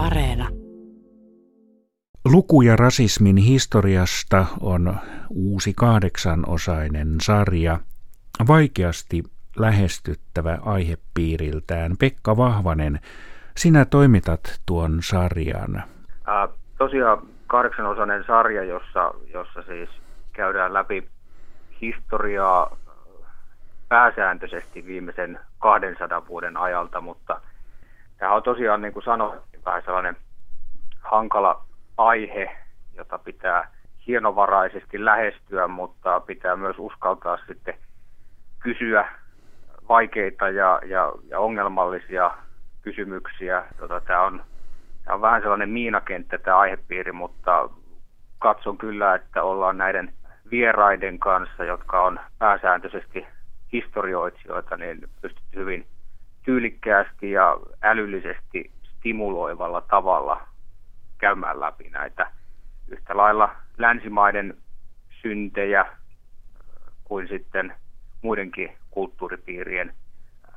Areena. Lukuja rasismin historiasta on uusi kahdeksanosainen sarja, vaikeasti lähestyttävä aihepiiriltään. Pekka Vahvanen, sinä toimitat tuon sarjan. Ää, tosiaan kahdeksanosainen sarja, jossa, jossa siis käydään läpi historiaa pääsääntöisesti viimeisen 200 vuoden ajalta, mutta tämä on tosiaan, niin kuin sanoin, vähän sellainen hankala aihe, jota pitää hienovaraisesti lähestyä, mutta pitää myös uskaltaa sitten kysyä vaikeita ja, ja, ja ongelmallisia kysymyksiä. Tota, tämä, on, tämä on vähän sellainen miinakenttä tämä aihepiiri, mutta katson kyllä, että ollaan näiden vieraiden kanssa, jotka on pääsääntöisesti historioitsijoita, niin pystytty hyvin tyylikkäästi ja älyllisesti stimuloivalla tavalla käymään läpi näitä yhtä lailla länsimaiden syntejä kuin sitten muidenkin kulttuuripiirien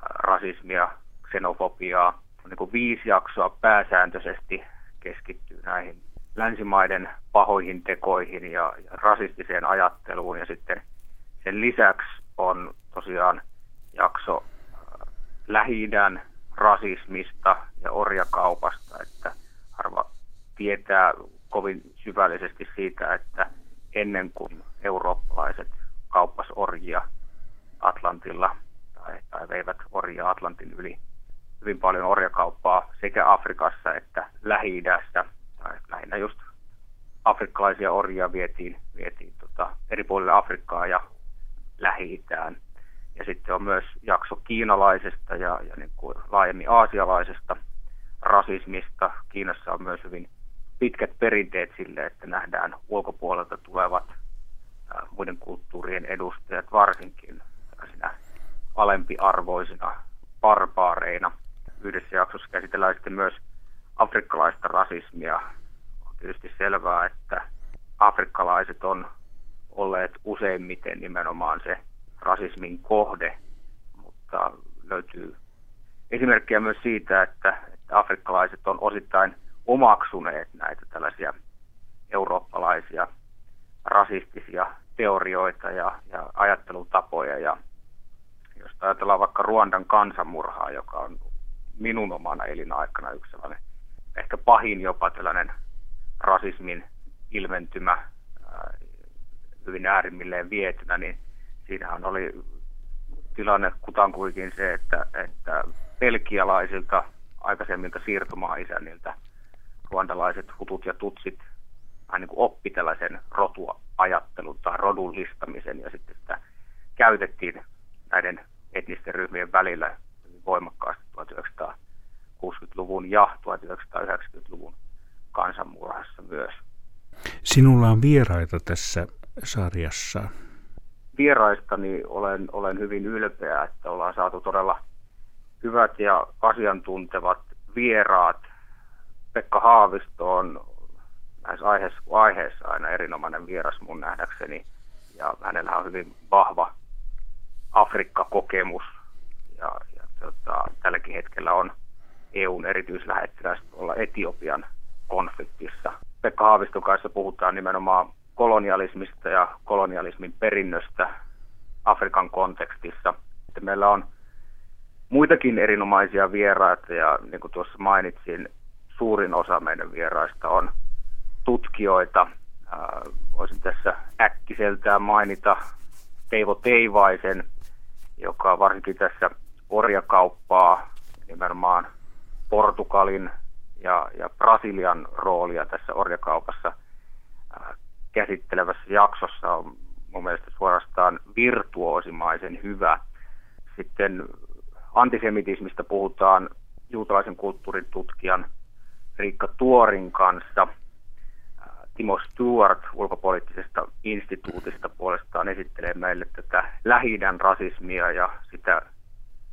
rasismia, xenofobiaa. Niin kuin viisi jaksoa pääsääntöisesti keskittyy näihin länsimaiden pahoihin tekoihin ja, ja rasistiseen ajatteluun ja sitten sen lisäksi on tosiaan jakso lähi rasismista ja orjakaupasta, että harva tietää kovin syvällisesti siitä, että ennen kuin eurooppalaiset kauppas orjia Atlantilla tai, tai veivät orjia Atlantin yli. Hyvin paljon orjakauppaa sekä Afrikassa että Lähi-idässä, tai lähinnä just afrikkalaisia orjia vietiin, vietiin tota, eri puolille Afrikkaa ja Lähi-itään. Ja sitten on myös jakso kiinalaisesta ja, ja niin kuin laajemmin aasialaisesta rasismista. Kiinassa on myös hyvin pitkät perinteet sille, että nähdään ulkopuolelta tulevat muiden kulttuurien edustajat varsinkin siinä alempiarvoisina barbaareina. Yhdessä jaksossa käsitellään sitten myös afrikkalaista rasismia. On tietysti selvää, että afrikkalaiset on olleet useimmiten nimenomaan se rasismin kohde, mutta löytyy esimerkkejä myös siitä, että afrikkalaiset on osittain omaksuneet näitä tällaisia eurooppalaisia rasistisia teorioita ja, ja ajattelutapoja. Ja jos ajatellaan vaikka Ruandan kansanmurhaa, joka on minun omana elinaikana yksi sellainen ehkä pahin jopa tällainen rasismin ilmentymä hyvin äärimmilleen vietynä, niin siinähän oli tilanne kutankuikin se, että, että pelkialaisilta aikaisemmilta siirtomaa-isänniltä ruandalaiset hutut ja tutsit vähän niin kuin oppi tällaisen rotuajattelun tai rodullistamisen ja sitten sitä käytettiin näiden etnisten ryhmien välillä voimakkaasti 1960-luvun ja 1990-luvun kansanmurhassa myös. Sinulla on vieraita tässä sarjassa. Vieraistani olen, olen hyvin ylpeä, että ollaan saatu todella hyvät ja asiantuntevat vieraat. Pekka Haavisto on näissä aiheissa kuin aiheessa aina erinomainen vieras mun nähdäkseni. Ja hänellä on hyvin vahva Afrikka-kokemus. Ja, ja tota, tälläkin hetkellä on EUn erityislähettiläs olla Etiopian konfliktissa. Pekka Haaviston kanssa puhutaan nimenomaan kolonialismista ja kolonialismin perinnöstä Afrikan kontekstissa. Meillä on muitakin erinomaisia vieraita ja niin kuin tuossa mainitsin, suurin osa meidän vieraista on tutkijoita. voisin tässä äkkiseltään mainita Teivo Teivaisen, joka varsinkin tässä orjakauppaa nimenomaan Portugalin ja, ja Brasilian roolia tässä orjakaupassa käsittelevässä jaksossa on mun mielestä suorastaan virtuosimaisen hyvä. Sitten antisemitismistä puhutaan juutalaisen kulttuurin tutkijan Riikka Tuorin kanssa. Timo Stewart ulkopoliittisesta instituutista puolestaan esittelee meille tätä lähi rasismia ja sitä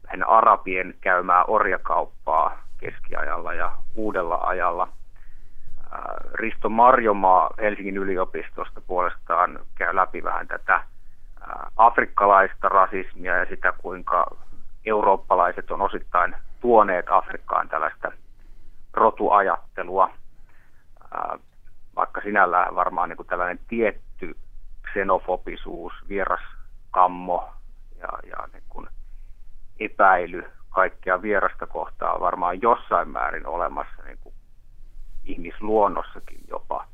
lähinnä arabien käymää orjakauppaa keskiajalla ja uudella ajalla – Risto Marjomaa Helsingin yliopistosta puolestaan käy läpi vähän tätä afrikkalaista rasismia ja sitä, kuinka eurooppalaiset on osittain tuoneet Afrikkaan tällaista rotuajattelua, vaikka sinällään varmaan niin kuin tällainen tietty xenofobisuus, vieraskammo ja, ja niin kuin epäily kaikkea vierasta kohtaa varmaan jossain määrin olemassa niin kuin ihmisluonnossakin jopa.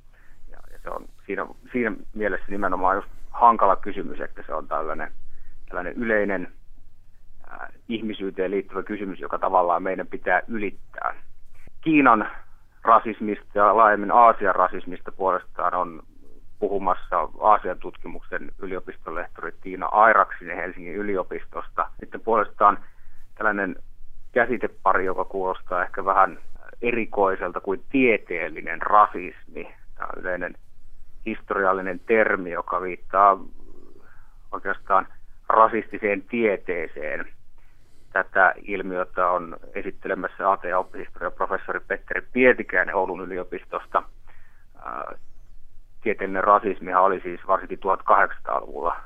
Ja, ja se on siinä, siinä mielessä nimenomaan just hankala kysymys, että se on tällainen, tällainen yleinen ihmisyyteen liittyvä kysymys, joka tavallaan meidän pitää ylittää. Kiinan rasismista ja laajemmin Aasian rasismista puolestaan on puhumassa Aasian tutkimuksen yliopistolehtori Tiina Airaksinen Helsingin yliopistosta. Sitten puolestaan tällainen käsitepari, joka kuulostaa ehkä vähän erikoiselta kuin tieteellinen rasismi. Tämä on yleinen historiallinen termi, joka viittaa oikeastaan rasistiseen tieteeseen. Tätä ilmiötä on esittelemässä AT- ja oppihistoria professori Petteri Pietikäinen Oulun yliopistosta. Tieteellinen rasismihan oli siis varsinkin 1800-luvulla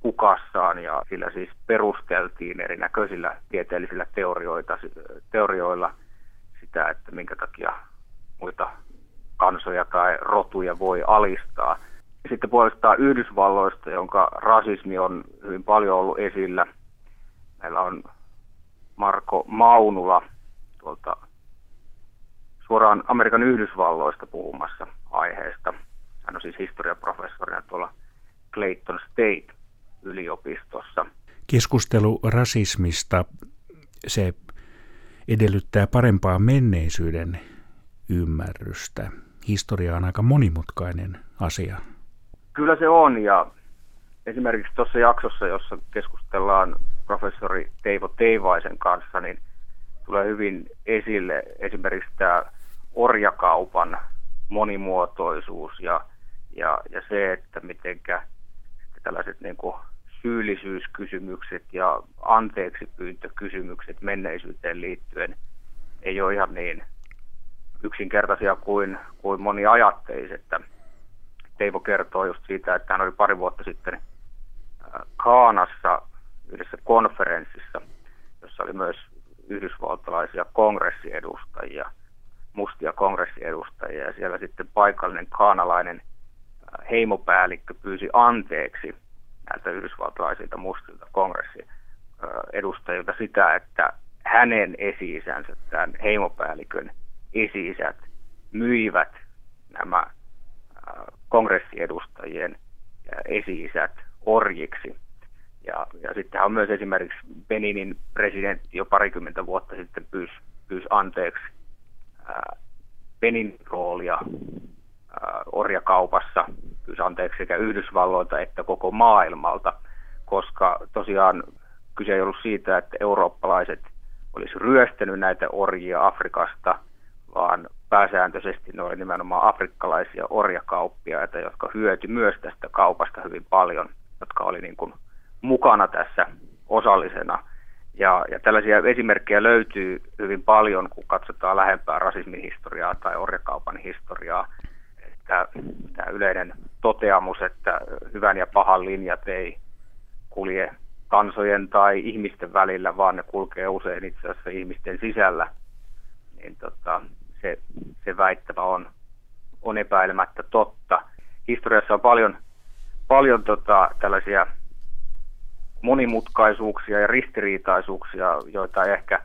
kukassaan ja sillä siis perusteltiin erinäköisillä tieteellisillä teorioita, teorioilla sitä, että minkä takia muita kansoja tai rotuja voi alistaa. Sitten puolestaan Yhdysvalloista, jonka rasismi on hyvin paljon ollut esillä. Meillä on Marko Maunula tuolta suoraan Amerikan Yhdysvalloista puhumassa aiheesta. Hän on siis historiaprofessorina tuolla Clayton State yliopistossa. Keskustelu rasismista, se edellyttää parempaa menneisyyden ymmärrystä. Historia on aika monimutkainen asia. Kyllä se on ja esimerkiksi tuossa jaksossa, jossa keskustellaan professori Teivo Teivaisen kanssa, niin tulee hyvin esille esimerkiksi tämä orjakaupan monimuotoisuus ja, ja, ja se, että mitenkä tällaiset niin kuin syyllisyyskysymykset ja anteeksi pyyntökysymykset menneisyyteen liittyen ei ole ihan niin yksinkertaisia kuin, kuin moni ajattelisi. Että Teivo kertoo just siitä, että hän oli pari vuotta sitten Kaanassa yhdessä konferenssissa, jossa oli myös yhdysvaltalaisia kongressiedustajia, mustia kongressiedustajia, ja siellä sitten paikallinen kaanalainen heimopäällikkö pyysi anteeksi näiltä yhdysvaltalaisilta mustilta kongressiedustajilta sitä, että hänen esi-isänsä, tämän heimopäällikön esi-isät, myivät nämä kongressiedustajien esi-isät orjiksi. Ja, ja sitten on myös esimerkiksi Beninin presidentti jo parikymmentä vuotta sitten pyysi, pyysi anteeksi ää, Benin roolia orjakaupassa, pyysi anteeksi sekä Yhdysvalloilta että koko maailmalta, koska tosiaan kyse ei ollut siitä, että eurooppalaiset olisi ryöstänyt näitä orjia Afrikasta, vaan pääsääntöisesti ne oli nimenomaan afrikkalaisia orjakauppiaita, jotka hyöty myös tästä kaupasta hyvin paljon, jotka oli niin kuin mukana tässä osallisena. Ja, ja tällaisia esimerkkejä löytyy hyvin paljon, kun katsotaan lähempää rasismin historiaa tai orjakaupan historiaa tämä, tämä yleinen toteamus, että hyvän ja pahan linjat ei kulje kansojen tai ihmisten välillä, vaan ne kulkee usein itse asiassa ihmisten sisällä, niin tota, se, se väittävä on, on epäilemättä totta. Historiassa on paljon, paljon tota, tällaisia monimutkaisuuksia ja ristiriitaisuuksia, joita ei ehkä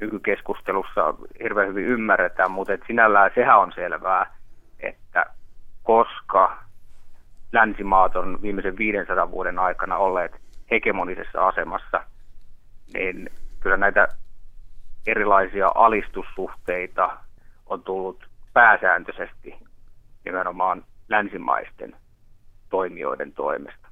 nykykeskustelussa hirveän hyvin ymmärretään, mutta et sinällään sehän on selvää, että koska länsimaat on viimeisen 500 vuoden aikana olleet hegemonisessa asemassa, niin kyllä näitä erilaisia alistussuhteita on tullut pääsääntöisesti nimenomaan länsimaisten toimijoiden toimesta.